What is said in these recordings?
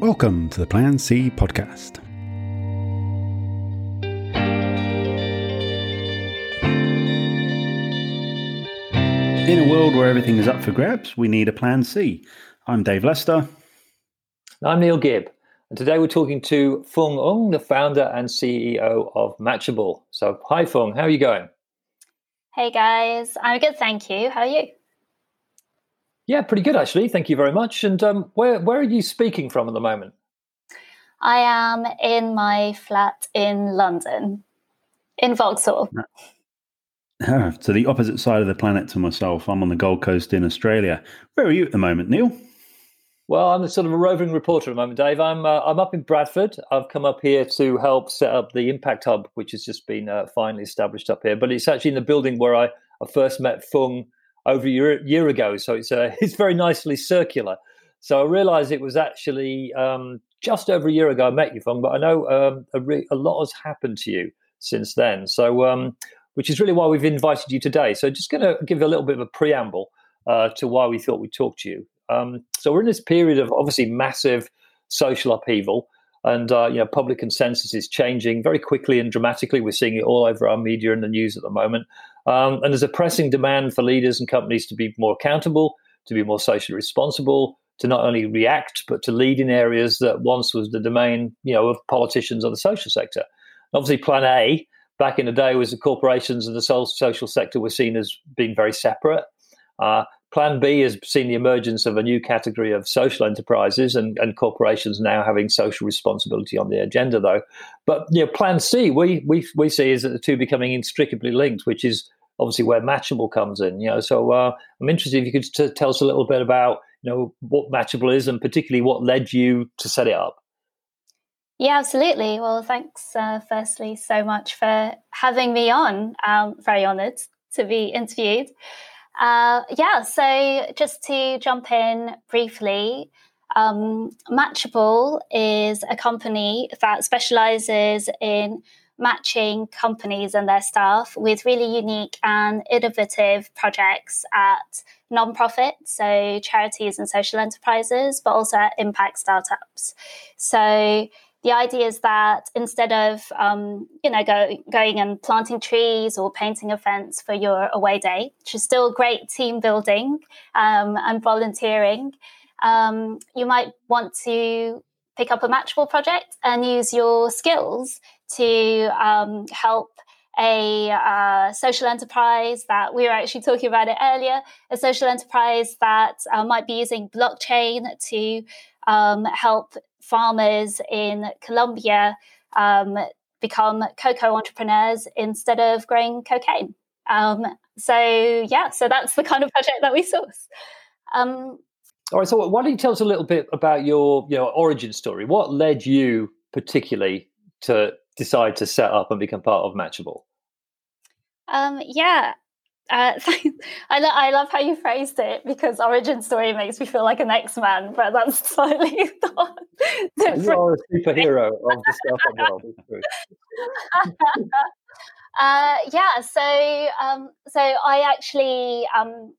Welcome to the Plan C podcast. In a world where everything is up for grabs, we need a Plan C. I'm Dave Lester. I'm Neil Gibb. And today we're talking to Fung Ung, the founder and CEO of Matchable. So, hi, Fung. How are you going? Hey, guys. I'm good, thank you. How are you? Yeah, pretty good, actually. Thank you very much. And um, where, where are you speaking from at the moment? I am in my flat in London, in Vauxhall. Ah, to the opposite side of the planet to myself. I'm on the Gold Coast in Australia. Where are you at the moment, Neil? Well, I'm sort of a roving reporter at the moment, Dave. I'm uh, I'm up in Bradford. I've come up here to help set up the Impact Hub, which has just been uh, finally established up here. But it's actually in the building where I, I first met Fung over a year, year ago. So it's uh, it's very nicely circular. So I realised it was actually um, just over a year ago I met you, Fung. But I know um, a, re- a, lot has happened to you since then. So um, which is really why we've invited you today. So, just going to give a little bit of a preamble uh, to why we thought we'd talk to you. Um, so, we're in this period of obviously massive social upheaval, and uh, you know, public consensus is changing very quickly and dramatically. We're seeing it all over our media and the news at the moment. Um, and there's a pressing demand for leaders and companies to be more accountable, to be more socially responsible, to not only react but to lead in areas that once was the domain, you know, of politicians or the social sector. Obviously, Plan A back in the day was the corporations and the social sector were seen as being very separate. Uh, Plan B has seen the emergence of a new category of social enterprises and, and corporations now having social responsibility on the agenda, though. But you know, Plan C we, we, we see is that the two becoming inextricably linked, which is obviously where Matchable comes in. You know, so uh, I'm interested if you could t- tell us a little bit about you know what Matchable is and particularly what led you to set it up. Yeah, absolutely. Well, thanks, uh, firstly, so much for having me on. I'm very honoured to be interviewed. Uh, yeah, so just to jump in briefly, um, Matchable is a company that specialises in matching companies and their staff with really unique and innovative projects at nonprofit, so charities and social enterprises, but also at impact startups. So the idea is that instead of um, you know go, going and planting trees or painting a fence for your away day, which is still great team building um, and volunteering, um, you might want to pick up a matchable project and use your skills to um, help a uh, social enterprise that we were actually talking about it earlier, a social enterprise that uh, might be using blockchain to um, help farmers in Colombia um, become cocoa entrepreneurs instead of growing cocaine. Um, so yeah, so that's the kind of project that we source. Um, All right. So why don't you tell us a little bit about your you know origin story? What led you particularly to decide to set up and become part of Matchable? Um, yeah, uh, I, lo- I love how you phrased it because origin story makes me feel like an X-Man, but that's slightly different. You are a superhero of the startup world. uh, yeah, so um, so I actually um,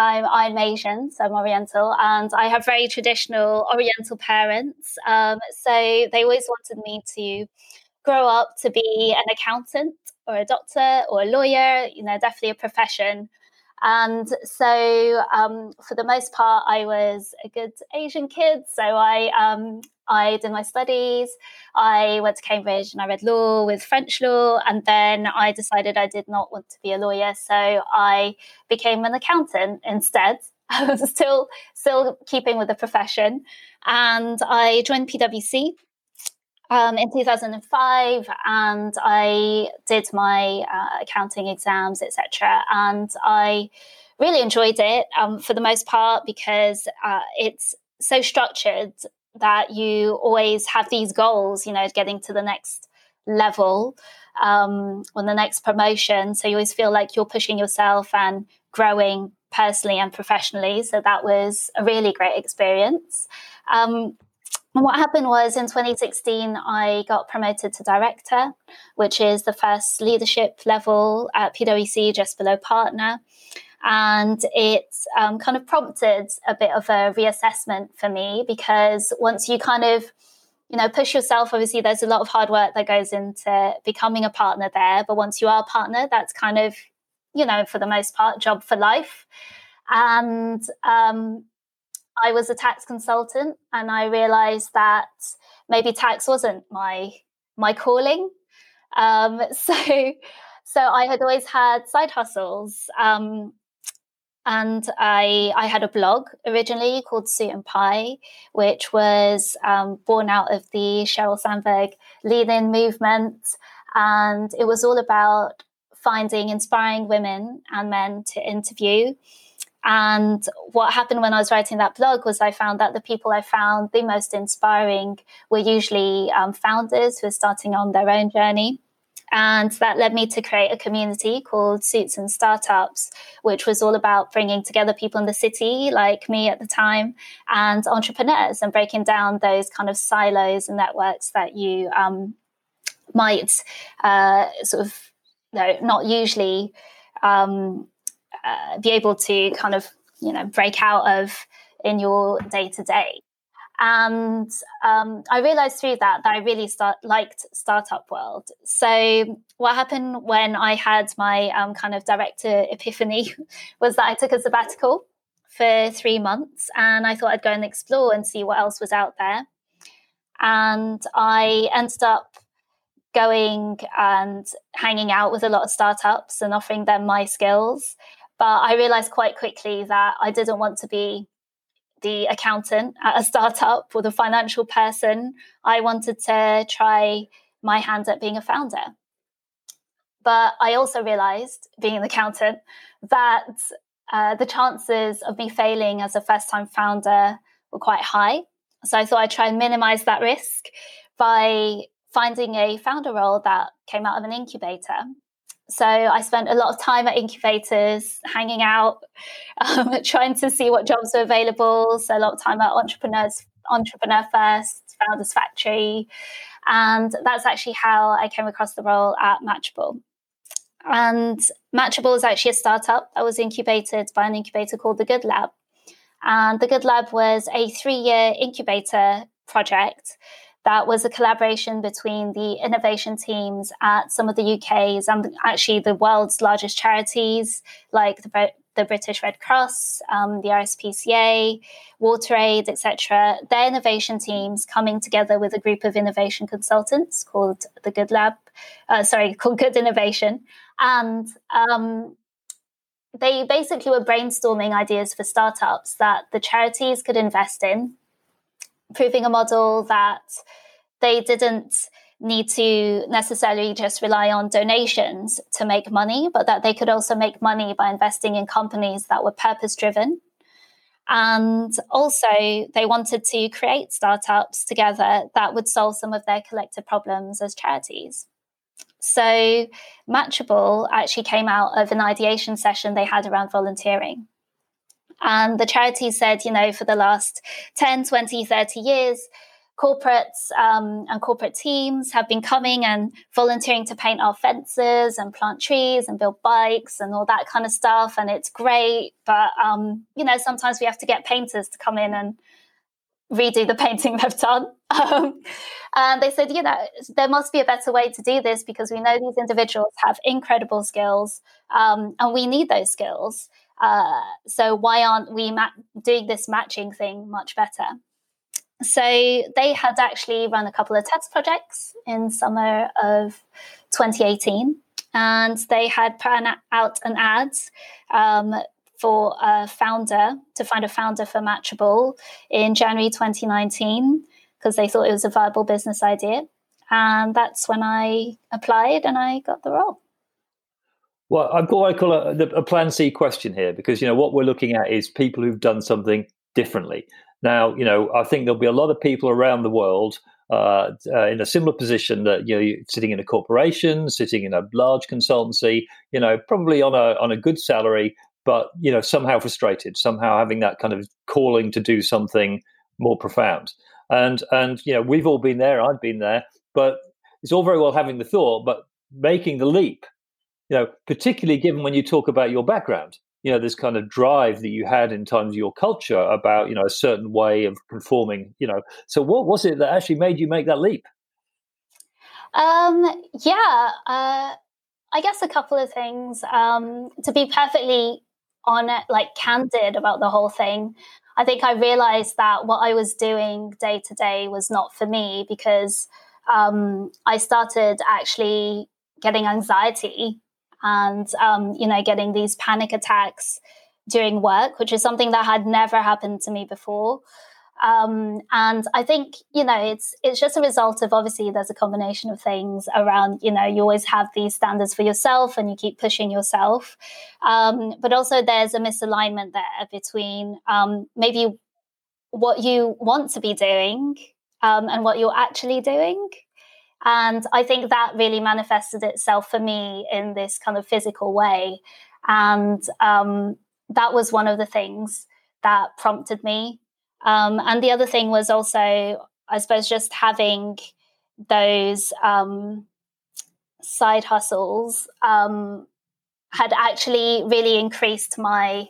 I'm, I'm Asian, so I'm Oriental, and I have very traditional Oriental parents. Um, so they always wanted me to grow up to be an accountant or a doctor or a lawyer, you know, definitely a profession. And so, um, for the most part, I was a good Asian kid. So I um, I did my studies. I went to Cambridge and I read law with French law, and then I decided I did not want to be a lawyer, so I became an accountant instead. I was still still keeping with the profession, and I joined PwC um, in 2005 and I did my uh, accounting exams, etc. And I really enjoyed it um, for the most part because uh, it's so structured that you always have these goals, you know, getting to the next level um, or the next promotion. So you always feel like you're pushing yourself and growing personally and professionally. So that was a really great experience. Um, and what happened was in 2016, I got promoted to director, which is the first leadership level at PwC, just below partner. And it um, kind of prompted a bit of a reassessment for me because once you kind of you know push yourself obviously there's a lot of hard work that goes into becoming a partner there but once you are a partner that's kind of you know for the most part job for life and um, i was a tax consultant and i realized that maybe tax wasn't my my calling um, so so i had always had side hustles um, and I I had a blog originally called Suit and Pie, which was um, born out of the Sheryl Sandberg Lean In movement, and it was all about finding inspiring women and men to interview. And what happened when I was writing that blog was I found that the people I found the most inspiring were usually um, founders who are starting on their own journey. And that led me to create a community called Suits and Startups, which was all about bringing together people in the city, like me at the time, and entrepreneurs and breaking down those kind of silos and networks that you um, might uh, sort of not usually um, uh, be able to kind of, you know, break out of in your day to day. And um, I realized through that that I really start, liked startup world. So what happened when I had my um, kind of director epiphany was that I took a sabbatical for three months, and I thought I'd go and explore and see what else was out there. And I ended up going and hanging out with a lot of startups and offering them my skills. But I realized quite quickly that I didn't want to be the accountant at a startup or the financial person. I wanted to try my hand at being a founder. But I also realized, being an accountant, that uh, the chances of me failing as a first time founder were quite high. So I thought I'd try and minimize that risk by finding a founder role that came out of an incubator. So I spent a lot of time at incubators, hanging out, um, trying to see what jobs were available. So a lot of time at entrepreneurs, entrepreneur first, founders factory, and that's actually how I came across the role at Matchable. And Matchable is actually a startup that was incubated by an incubator called the Good Lab. And the Good Lab was a three-year incubator project that was a collaboration between the innovation teams at some of the UK's and actually the world's largest charities like the, the British Red Cross, um, the RSPCA, WaterAid, etc. Their innovation teams coming together with a group of innovation consultants called the Good Lab, uh, sorry, called Good Innovation, and um, they basically were brainstorming ideas for startups that the charities could invest in proving a model that they didn't need to necessarily just rely on donations to make money, but that they could also make money by investing in companies that were purpose driven. And also, they wanted to create startups together that would solve some of their collective problems as charities. So, Matchable actually came out of an ideation session they had around volunteering. And the charity said, you know, for the last 10, 20, 30 years, corporates um, and corporate teams have been coming and volunteering to paint our fences and plant trees and build bikes and all that kind of stuff. And it's great. But, um, you know, sometimes we have to get painters to come in and redo the painting they've done. Um, and they said, you know, there must be a better way to do this because we know these individuals have incredible skills um, and we need those skills. Uh, so why aren't we ma- doing this matching thing much better? So they had actually run a couple of test projects in summer of 2018, and they had put out an ad um, for a founder to find a founder for Matchable in January 2019 because they thought it was a viable business idea. And that's when I applied and I got the role. Well, I've got what I call a, a plan C question here because you know what we're looking at is people who've done something differently. Now, you know, I think there'll be a lot of people around the world uh, uh, in a similar position that you know, sitting in a corporation, sitting in a large consultancy, you know, probably on a on a good salary, but you know, somehow frustrated, somehow having that kind of calling to do something more profound. And and you know, we've all been there. I've been there, but it's all very well having the thought, but making the leap you know, particularly given when you talk about your background, you know this kind of drive that you had in terms of your culture about you know a certain way of conforming you know. So what was it that actually made you make that leap? Um yeah uh i guess a couple of things. Um to be perfectly on like candid about the whole thing i think i realized that what i was doing day to day was not for me because um i started actually getting anxiety and um, you know getting these panic attacks during work, which is something that had never happened to me before. Um, and I think you know it's it's just a result of obviously there's a combination of things around you know you always have these standards for yourself and you keep pushing yourself, um, but also there's a misalignment there between um, maybe what you want to be doing um, and what you're actually doing. And I think that really manifested itself for me in this kind of physical way. And um, that was one of the things that prompted me. Um, and the other thing was also, I suppose, just having those um, side hustles um, had actually really increased my,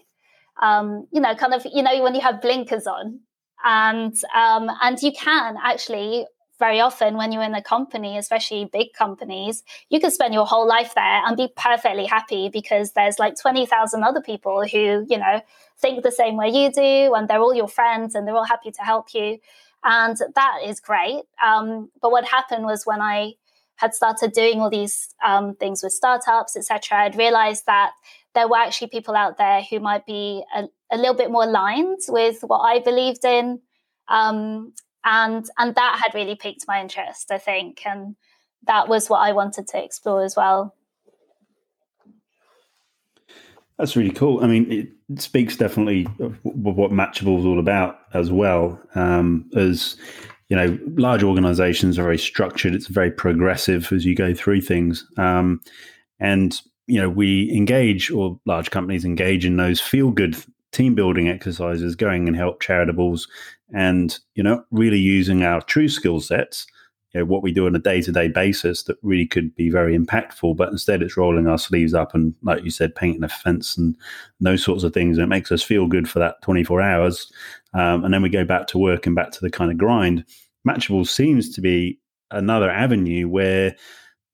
um, you know, kind of, you know, when you have blinkers on and um, and you can actually very often when you're in a company, especially big companies, you can spend your whole life there and be perfectly happy because there's like 20,000 other people who, you know, think the same way you do and they're all your friends and they're all happy to help you. And that is great. Um, but what happened was when I had started doing all these um, things with startups, etc., I'd realized that there were actually people out there who might be a, a little bit more aligned with what I believed in. Um, and and that had really piqued my interest i think and that was what i wanted to explore as well. That's really cool. I mean it speaks definitely of what matchable is all about as well. Um, as you know large organizations are very structured. It's very progressive as you go through things. Um, and you know we engage or large companies engage in those feel good team building exercises, going and help charitables, and you know, really using our true skill sets. You know, what we do on a day to day basis that really could be very impactful, but instead it's rolling our sleeves up and, like you said, painting a fence and, those sorts of things. And it makes us feel good for that 24 hours. Um, and then we go back to work and back to the kind of grind. Matchable seems to be another avenue where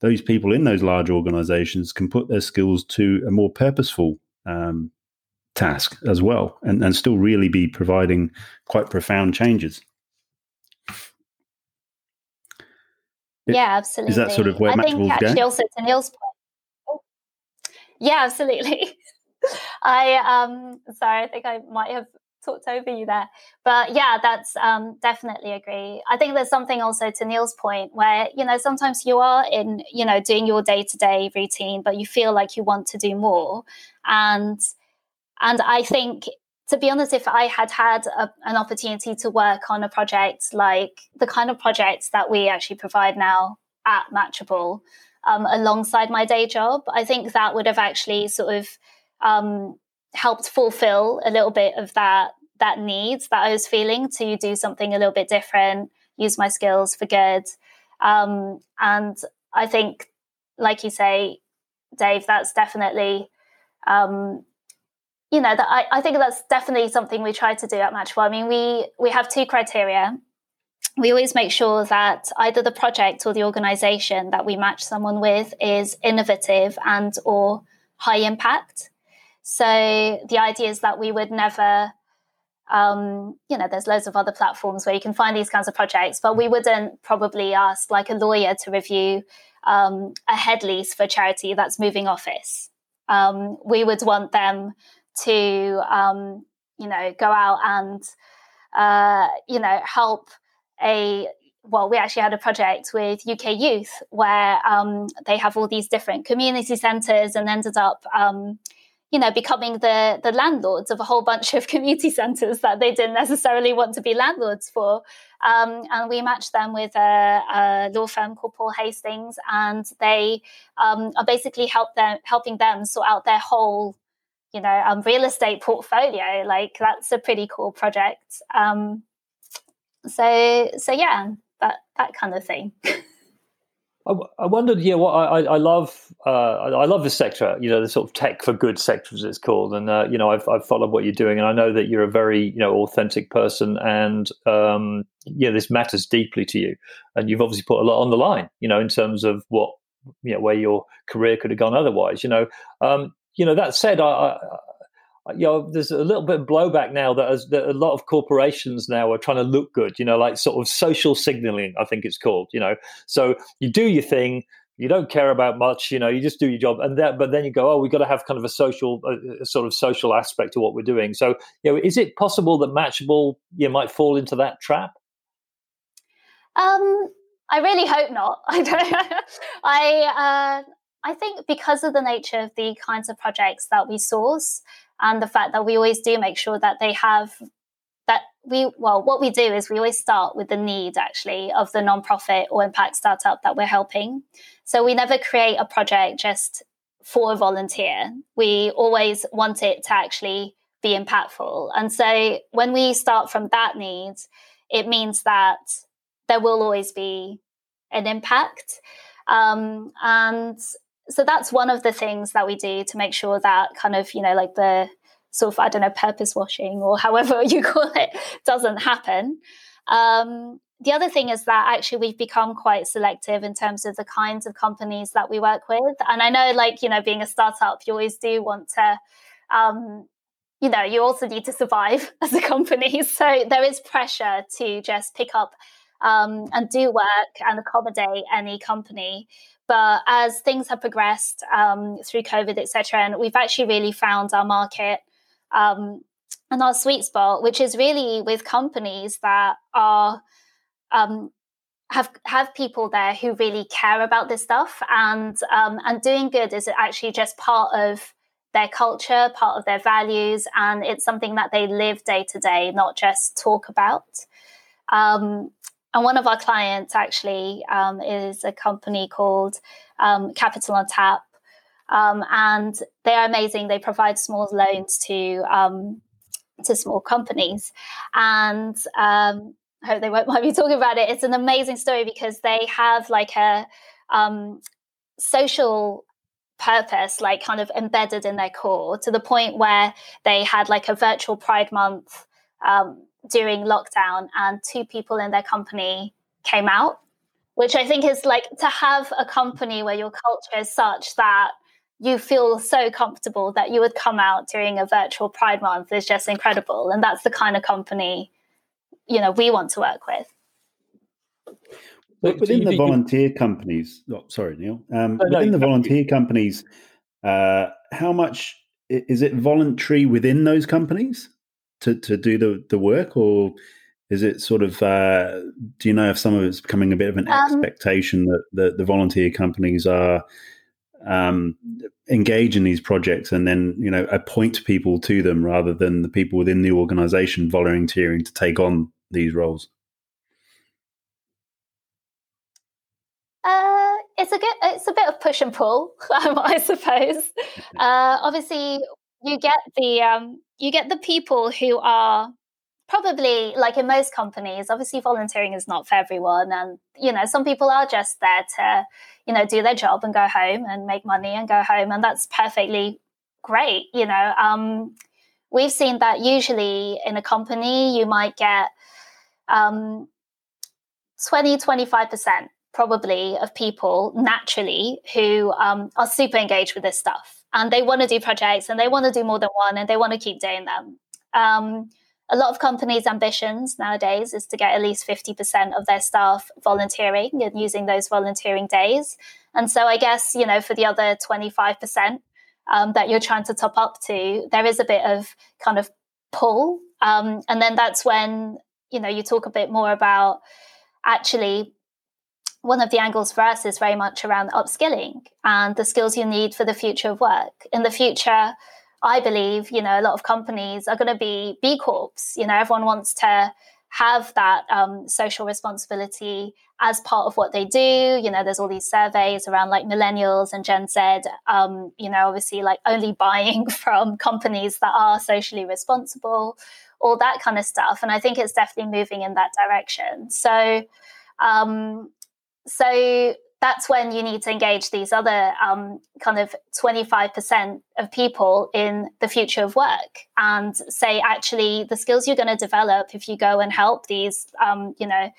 those people in those large organizations can put their skills to a more purposeful um, task as well and, and still really be providing quite profound changes. yeah, absolutely. Is that sort of where I think actually also to Neil's point. Oh, yeah, absolutely. I um sorry, I think I might have talked over you there. But yeah, that's um, definitely agree. I think there's something also to Neil's point where, you know, sometimes you are in, you know, doing your day to day routine, but you feel like you want to do more. And and I think, to be honest, if I had had a, an opportunity to work on a project like the kind of projects that we actually provide now at Matchable um, alongside my day job, I think that would have actually sort of um, helped fulfill a little bit of that that need that I was feeling to do something a little bit different, use my skills for good. Um, and I think, like you say, Dave, that's definitely um, you know, that I, I think that's definitely something we try to do at Matchable. I mean, we we have two criteria. We always make sure that either the project or the organization that we match someone with is innovative and or high impact. So the idea is that we would never um, you know, there's loads of other platforms where you can find these kinds of projects, but we wouldn't probably ask like a lawyer to review um, a head lease for a charity that's moving office. Um, we would want them to um, you know go out and uh, you know help a well, we actually had a project with UK Youth where um, they have all these different community centres and ended up, um, you know, becoming the the landlords of a whole bunch of community centres that they didn't necessarily want to be landlords for. Um, and we matched them with a, a, law firm called Paul Hastings, and they um, are basically help them helping them sort out their whole you know um, real estate portfolio like that's a pretty cool project. Um, so so yeah that that kind of thing. I, I wondered, yeah, what I, I love, uh, I love the sector, you know, the sort of tech for good sector as it's called, and uh, you know, I've, I've followed what you're doing, and I know that you're a very, you know, authentic person, and um, yeah, this matters deeply to you, and you've obviously put a lot on the line, you know, in terms of what, you know, where your career could have gone otherwise, you know. Um, you know, that said, I, you know, there's a little bit of blowback now that, as, that a lot of corporations now are trying to look good, you know, like sort of social signaling, I think it's called, you know. So you do your thing, you don't care about much, you know, you just do your job, and that, but then you go, oh, we've got to have kind of a social, a sort of social aspect to what we're doing. So, you know, is it possible that Matchable, you might fall into that trap? Um, I really hope not. I don't. I uh, I think because of the nature of the kinds of projects that we source, and the fact that we always do make sure that they have that we well what we do is we always start with the need actually of the nonprofit or impact startup that we're helping. So we never create a project just for a volunteer. We always want it to actually be impactful. And so when we start from that need it means that there will always be an impact. Um, and so that's one of the things that we do to make sure that kind of you know like the sort of i don't know purpose washing or however you call it doesn't happen. Um, the other thing is that actually we've become quite selective in terms of the kinds of companies that we work with. And i know like you know being a startup you always do want to um, you know you also need to survive as a company. So there is pressure to just pick up um, and do work and accommodate any company but as things have progressed um, through COVID, etc., and we've actually really found our market um, and our sweet spot, which is really with companies that are um, have have people there who really care about this stuff, and um, and doing good is actually just part of their culture, part of their values, and it's something that they live day to day, not just talk about. Um, and one of our clients actually um, is a company called um, Capital on Tap. Um, and they are amazing. They provide small loans to um, to small companies. And um, I hope they won't mind me talking about it. It's an amazing story because they have like a um, social purpose like kind of embedded in their core to the point where they had like a virtual pride month um, during lockdown and two people in their company came out, which I think is like to have a company where your culture is such that you feel so comfortable that you would come out during a virtual Pride Month is just incredible. And that's the kind of company, you know, we want to work with. But within the volunteer companies, oh, sorry, Neil, um, no, within no, the volunteer companies, uh, how much is it voluntary within those companies? To, to do the, the work or is it sort of uh, do you know if some of it's becoming a bit of an um, expectation that the, the volunteer companies are um, engage in these projects and then you know appoint people to them rather than the people within the organization volunteering to take on these roles? Uh, it's a good, it's a bit of push and pull um, i suppose. Uh, obviously you get the um, you get the people who are probably like in most companies obviously volunteering is not for everyone and you know some people are just there to you know do their job and go home and make money and go home and that's perfectly great you know. Um, we've seen that usually in a company you might get um, 20 25% probably of people naturally who um, are super engaged with this stuff and they want to do projects and they want to do more than one and they want to keep doing them. Um, a lot of companies' ambitions nowadays is to get at least 50% of their staff volunteering and using those volunteering days. And so I guess, you know, for the other 25% um, that you're trying to top up to, there is a bit of kind of pull. Um, and then that's when, you know, you talk a bit more about actually one of the angles for us is very much around upskilling and the skills you need for the future of work. In the future, I believe, you know, a lot of companies are going to be B Corps. You know, everyone wants to have that um, social responsibility as part of what they do. You know, there's all these surveys around like millennials and Gen Z, um, you know, obviously like only buying from companies that are socially responsible, all that kind of stuff. And I think it's definitely moving in that direction. So, um, so that's when you need to engage these other um, kind of 25% of people in the future of work and say actually the skills you're going to develop if you go and help these um, you know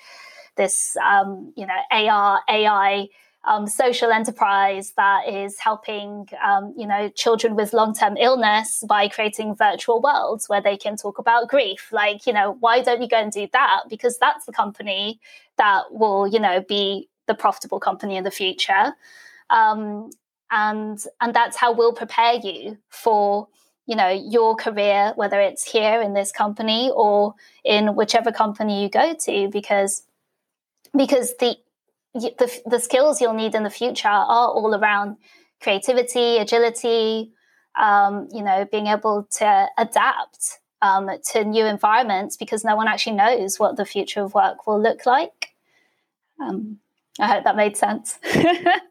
this um, you know ar ai um, social enterprise that is helping um, you know children with long-term illness by creating virtual worlds where they can talk about grief. Like you know why don't you go and do that? Because that's the company that will you know be the profitable company in the future um, and and that's how we'll prepare you for you know your career whether it's here in this company or in whichever company you go to because because the the, the skills you'll need in the future are all around creativity, agility, um, you know, being able to adapt um, to new environments because no one actually knows what the future of work will look like. Um, I hope that made sense.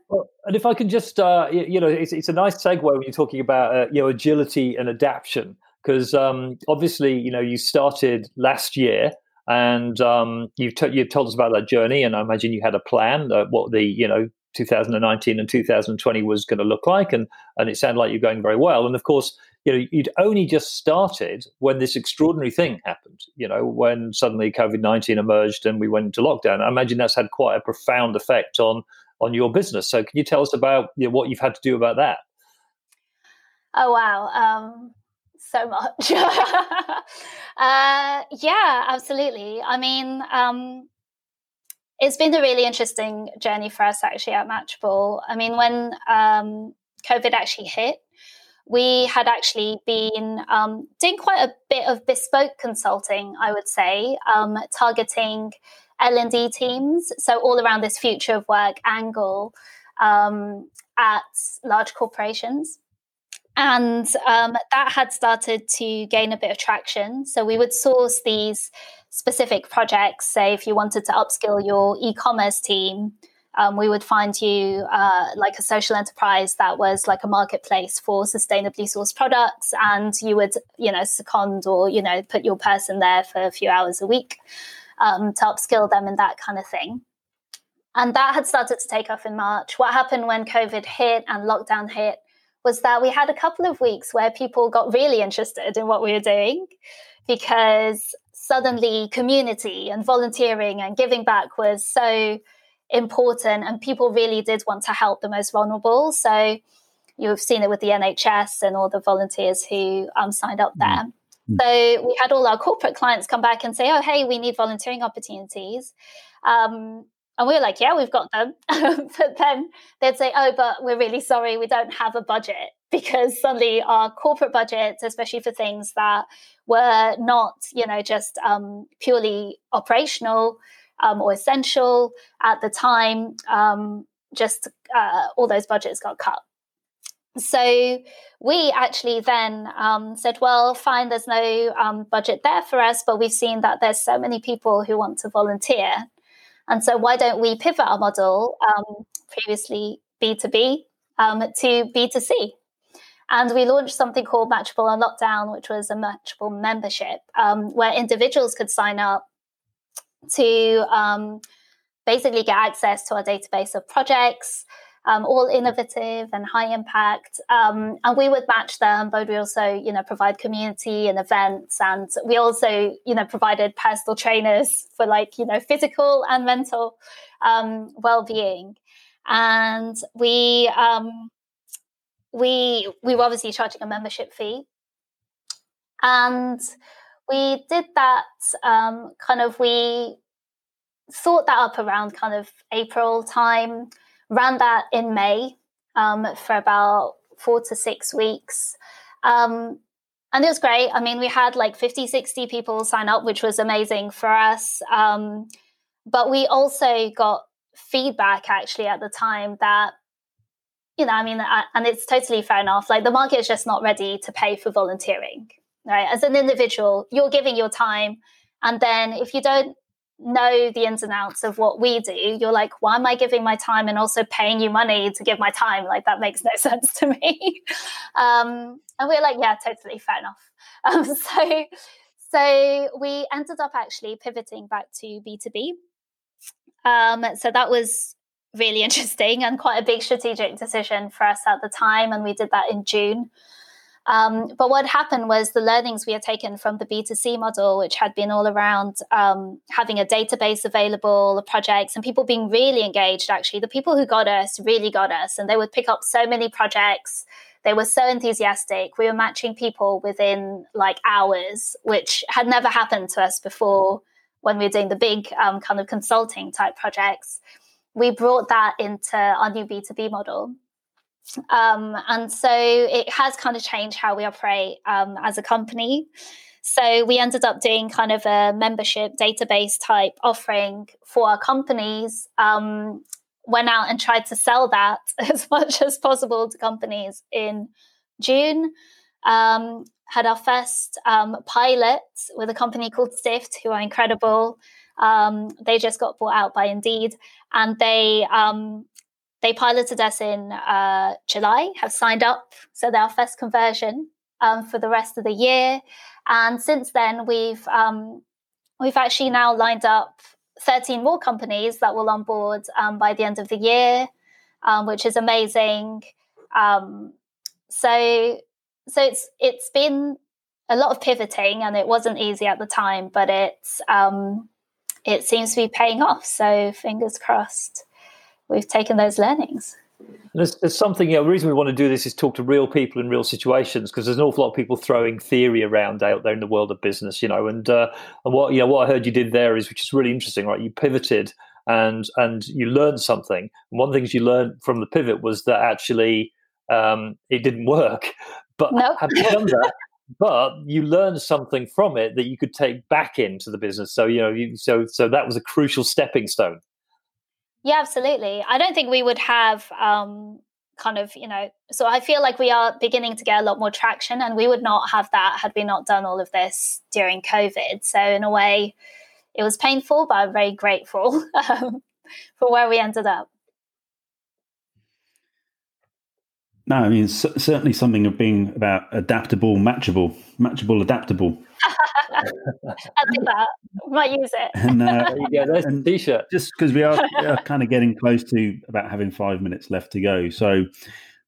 well, and if I can just, uh, you know, it's, it's a nice segue when you're talking about, uh, you know, agility and adaptation, because um, obviously, you know, you started last year and um, you've, t- you've told us about that journey, and I imagine you had a plan uh, what the you know 2019 and 2020 was going to look like, and and it sounded like you're going very well. And of course, you know you'd only just started when this extraordinary thing happened. You know when suddenly COVID 19 emerged and we went into lockdown. I imagine that's had quite a profound effect on on your business. So can you tell us about you know, what you've had to do about that? Oh wow. Um, so much. uh, yeah, absolutely. I mean, um, it's been a really interesting journey for us actually at Matchable. I mean, when um, COVID actually hit, we had actually been um, doing quite a bit of bespoke consulting, I would say, um, targeting L&D teams, so all around this future of work angle um, at large corporations. And um, that had started to gain a bit of traction. So we would source these specific projects. Say, if you wanted to upskill your e commerce team, um, we would find you uh, like a social enterprise that was like a marketplace for sustainably sourced products. And you would, you know, second or, you know, put your person there for a few hours a week um, to upskill them and that kind of thing. And that had started to take off in March. What happened when COVID hit and lockdown hit? was that we had a couple of weeks where people got really interested in what we were doing because suddenly community and volunteering and giving back was so important and people really did want to help the most vulnerable so you've seen it with the nhs and all the volunteers who um, signed up there mm-hmm. so we had all our corporate clients come back and say oh hey we need volunteering opportunities um, and we were like, yeah, we've got them. but then they'd say, oh, but we're really sorry, we don't have a budget because suddenly our corporate budgets, especially for things that were not, you know, just um, purely operational um, or essential at the time, um, just uh, all those budgets got cut. So we actually then um, said, well, fine, there's no um, budget there for us, but we've seen that there's so many people who want to volunteer and so, why don't we pivot our model, um, previously B2B, um, to B2C? And we launched something called Matchable on Lockdown, which was a Matchable membership um, where individuals could sign up to um, basically get access to our database of projects, um, all innovative and high impact. Um, and we would match them, but we also, you know, provide community and events. And we also, you know, provided personal trainers for like, you know, physical and mental um, well-being. And we, um, we, we were obviously charging a membership fee. And we did that um, kind of, we thought that up around kind of April time ran that in May um, for about four to six weeks. Um, and it was great. I mean, we had like 50, 60 people sign up, which was amazing for us. Um, but we also got feedback actually at the time that, you know, I mean, and it's totally fair enough. Like the market is just not ready to pay for volunteering, right? As an individual, you're giving your time. And then if you don't know the ins and outs of what we do, you're like, why am I giving my time and also paying you money to give my time? Like that makes no sense to me. um, and we're like, yeah, totally fair enough. Um, so, so we ended up actually pivoting back to B2B. Um, so that was really interesting and quite a big strategic decision for us at the time. And we did that in June. Um, but what happened was the learnings we had taken from the B2C model, which had been all around um, having a database available, projects, and people being really engaged. Actually, the people who got us really got us, and they would pick up so many projects. They were so enthusiastic. We were matching people within like hours, which had never happened to us before when we were doing the big um, kind of consulting type projects. We brought that into our new B2B model. Um, and so it has kind of changed how we operate um, as a company. So we ended up doing kind of a membership database type offering for our companies. Um, went out and tried to sell that as much as possible to companies in June. Um, had our first um, pilot with a company called Syft, who are incredible. Um, they just got bought out by Indeed, and they um, they piloted us in uh, July, have signed up. So they're our first conversion um, for the rest of the year. And since then, we've um, we've actually now lined up 13 more companies that will onboard um, by the end of the year, um, which is amazing. Um, so so it's it's been a lot of pivoting, and it wasn't easy at the time, but it's um, it seems to be paying off. So fingers crossed we've taken those learnings. There's, there's, something, you know, the reason we want to do this is talk to real people in real situations because there's an awful lot of people throwing theory around out there in the world of business, you know, and, uh, and what, you know, what I heard you did there is, which is really interesting, right? You pivoted and, and you learned something. And one of the things you learned from the pivot was that actually um, it didn't work, but nope. having done that, but you learned something from it that you could take back into the business. So, you know, you, so, so that was a crucial stepping stone. Yeah, absolutely. I don't think we would have um, kind of, you know, so I feel like we are beginning to get a lot more traction, and we would not have that had we not done all of this during COVID. So, in a way, it was painful, but I'm very grateful um, for where we ended up. No, I mean, certainly something of being about adaptable, matchable, matchable, adaptable. I think that. Might use it. And, uh, there you go. There's a t-shirt. Just because we are, we are kind of getting close to about having five minutes left to go. So,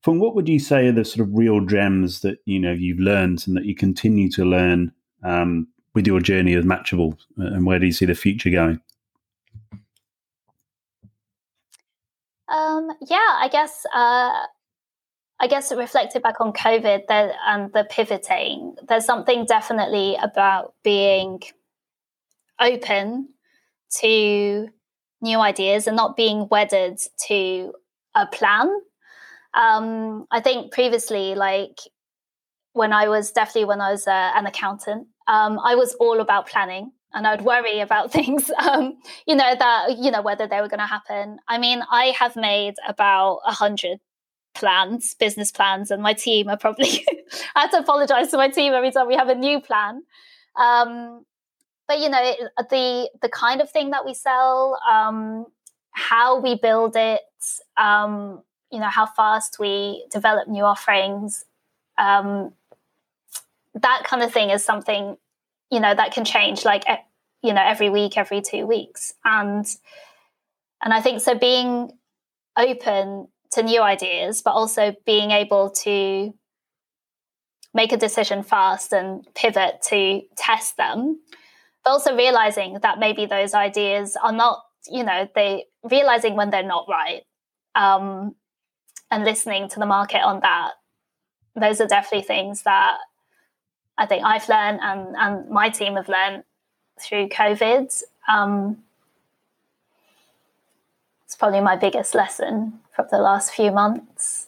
from what would you say are the sort of real gems that you know you've learned and that you continue to learn um, with your journey as Matchable, and where do you see the future going? Um, yeah, I guess uh, I guess it reflected back on COVID and the pivoting, there's something definitely about being open to new ideas and not being wedded to a plan. Um, I think previously, like when I was definitely when I was uh, an accountant, um, I was all about planning and I'd worry about things, um, you know, that, you know, whether they were going to happen. I mean, I have made about a hundred plans, business plans, and my team are probably. I have to apologize to my team every time we have a new plan. Um, but you know, the the kind of thing that we sell, um, how we build it, um, you know, how fast we develop new offerings, um, that kind of thing is something, you know, that can change like you know every week, every two weeks, and and I think so being open to new ideas, but also being able to make a decision fast and pivot to test them. But also realizing that maybe those ideas are not, you know, they realizing when they're not right um, and listening to the market on that. Those are definitely things that I think I've learned and, and my team have learned through COVID. Um, probably my biggest lesson from the last few months.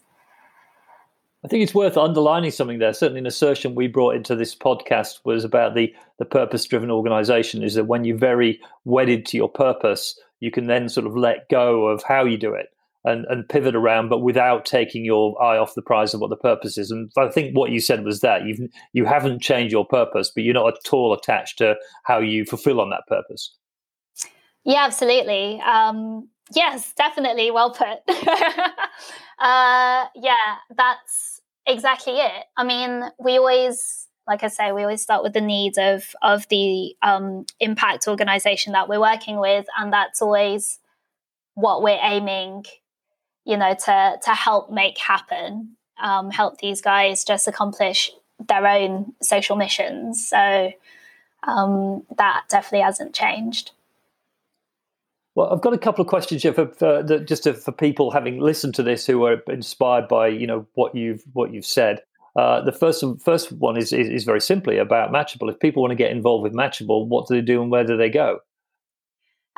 I think it's worth underlining something there. Certainly, an assertion we brought into this podcast was about the the purpose driven organization. Is that when you're very wedded to your purpose, you can then sort of let go of how you do it and and pivot around, but without taking your eye off the prize of what the purpose is. And I think what you said was that you've you haven't changed your purpose, but you're not at all attached to how you fulfill on that purpose. Yeah, absolutely. Um, Yes, definitely. Well put. uh, yeah, that's exactly it. I mean, we always, like I say, we always start with the needs of of the um, impact organization that we're working with, and that's always what we're aiming, you know, to to help make happen, um, help these guys just accomplish their own social missions. So um, that definitely hasn't changed. Well, I've got a couple of questions here for, for the, just to, for people having listened to this who are inspired by you know what you've what you've said. Uh, the first first one is, is, is very simply about Matchable. If people want to get involved with Matchable, what do they do and where do they go?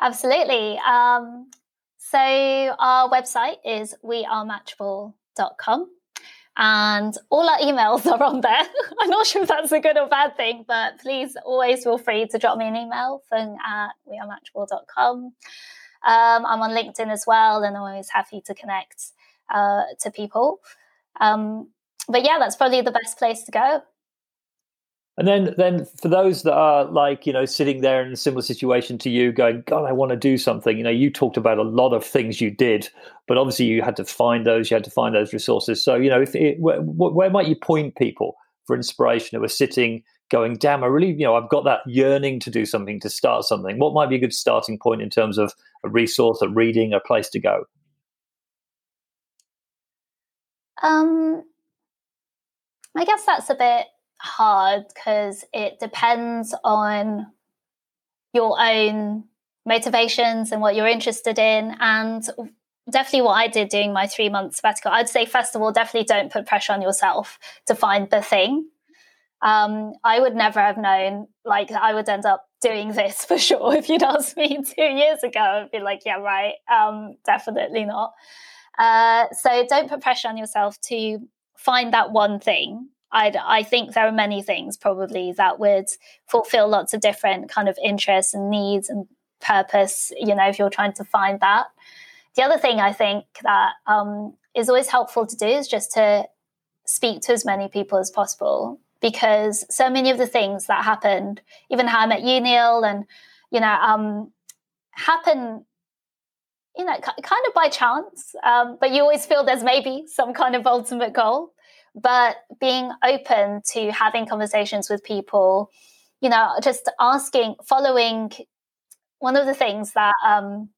Absolutely. Um, so our website is wearematchable.com and all our emails are on there. I'm not sure if that's a good or bad thing, but please always feel free to drop me an email, Fung at wearematchable.com. Um, I'm on LinkedIn as well, and I'm always happy to connect uh, to people. Um, but yeah, that's probably the best place to go. And then, then for those that are like you know sitting there in a similar situation to you, going, God, I want to do something. You know, you talked about a lot of things you did, but obviously you had to find those. You had to find those resources. So you know, if it, where, where might you point people for inspiration who are sitting, going, Damn, I really, you know, I've got that yearning to do something, to start something. What might be a good starting point in terms of a resource, a reading, a place to go? Um, I guess that's a bit hard because it depends on your own motivations and what you're interested in. And definitely what I did doing my three month sabbatical, I'd say, first of all, definitely don't put pressure on yourself to find the thing. Um, I would never have known, like, I would end up doing this for sure. If you'd asked me two years ago, I'd be like, yeah, right, um, definitely not. Uh, so don't put pressure on yourself to find that one thing I, I think there are many things probably that would fulfill lots of different kind of interests and needs and purpose, you know, if you're trying to find that. The other thing I think that um, is always helpful to do is just to speak to as many people as possible because so many of the things that happened, even how I met you, Neil, and, you know, um, happen you know, kind of by chance, um, but you always feel there's maybe some kind of ultimate goal but being open to having conversations with people, you know, just asking, following. One of the things that um,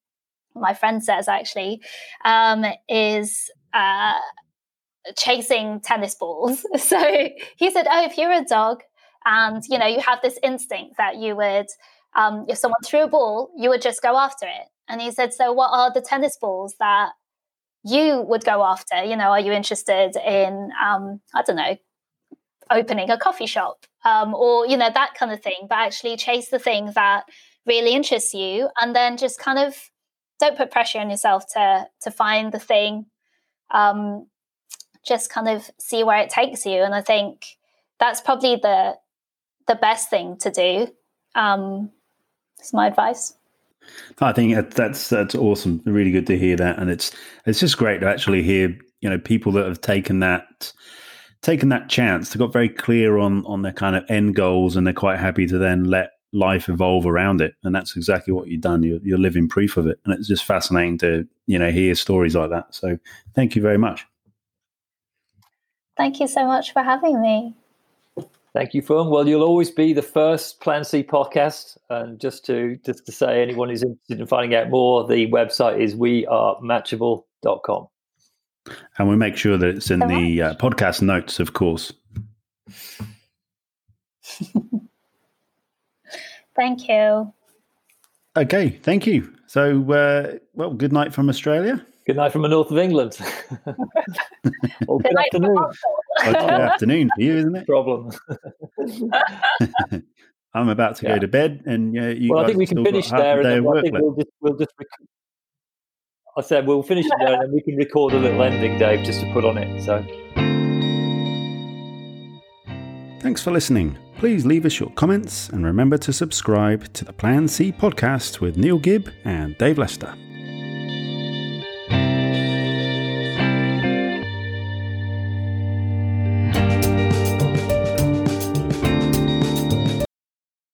my friend says actually um, is uh, chasing tennis balls. So he said, "Oh, if you're a dog and you know you have this instinct that you would, um, if someone threw a ball, you would just go after it." And he said, "So what are the tennis balls that you would go after? You know, are you interested in, um, I don't know, opening a coffee shop um, or, you know, that kind of thing, but actually chase the thing that really interests you and then just kind of don't put pressure on yourself to to find the thing um, just kind of see where it takes you and i think that's probably the the best thing to do um, is my advice I think that's that's awesome. Really good to hear that, and it's it's just great to actually hear you know people that have taken that taken that chance. They got very clear on on their kind of end goals, and they're quite happy to then let life evolve around it. And that's exactly what you've done. You're, you're living proof of it, and it's just fascinating to you know hear stories like that. So thank you very much. Thank you so much for having me. Thank you, Fung. Well, you'll always be the first Plan C podcast. And just to just to say, anyone who's interested in finding out more, the website is wearematchable.com. And we make sure that it's in the uh, podcast notes, of course. thank you. Okay, thank you. So, uh, well, good night from Australia. Good night from the north of England. or good, good afternoon. Well, good afternoon for you, isn't it? Problem. I'm about to yeah. go to bed, and yeah, you. Well, I think we can finish there, and then I think we'll just, we'll just rec- I said we'll finish there, and then we can record a little ending, Dave, just to put on it. So. Thanks for listening. Please leave us your comments and remember to subscribe to the Plan C podcast with Neil Gibb and Dave Lester.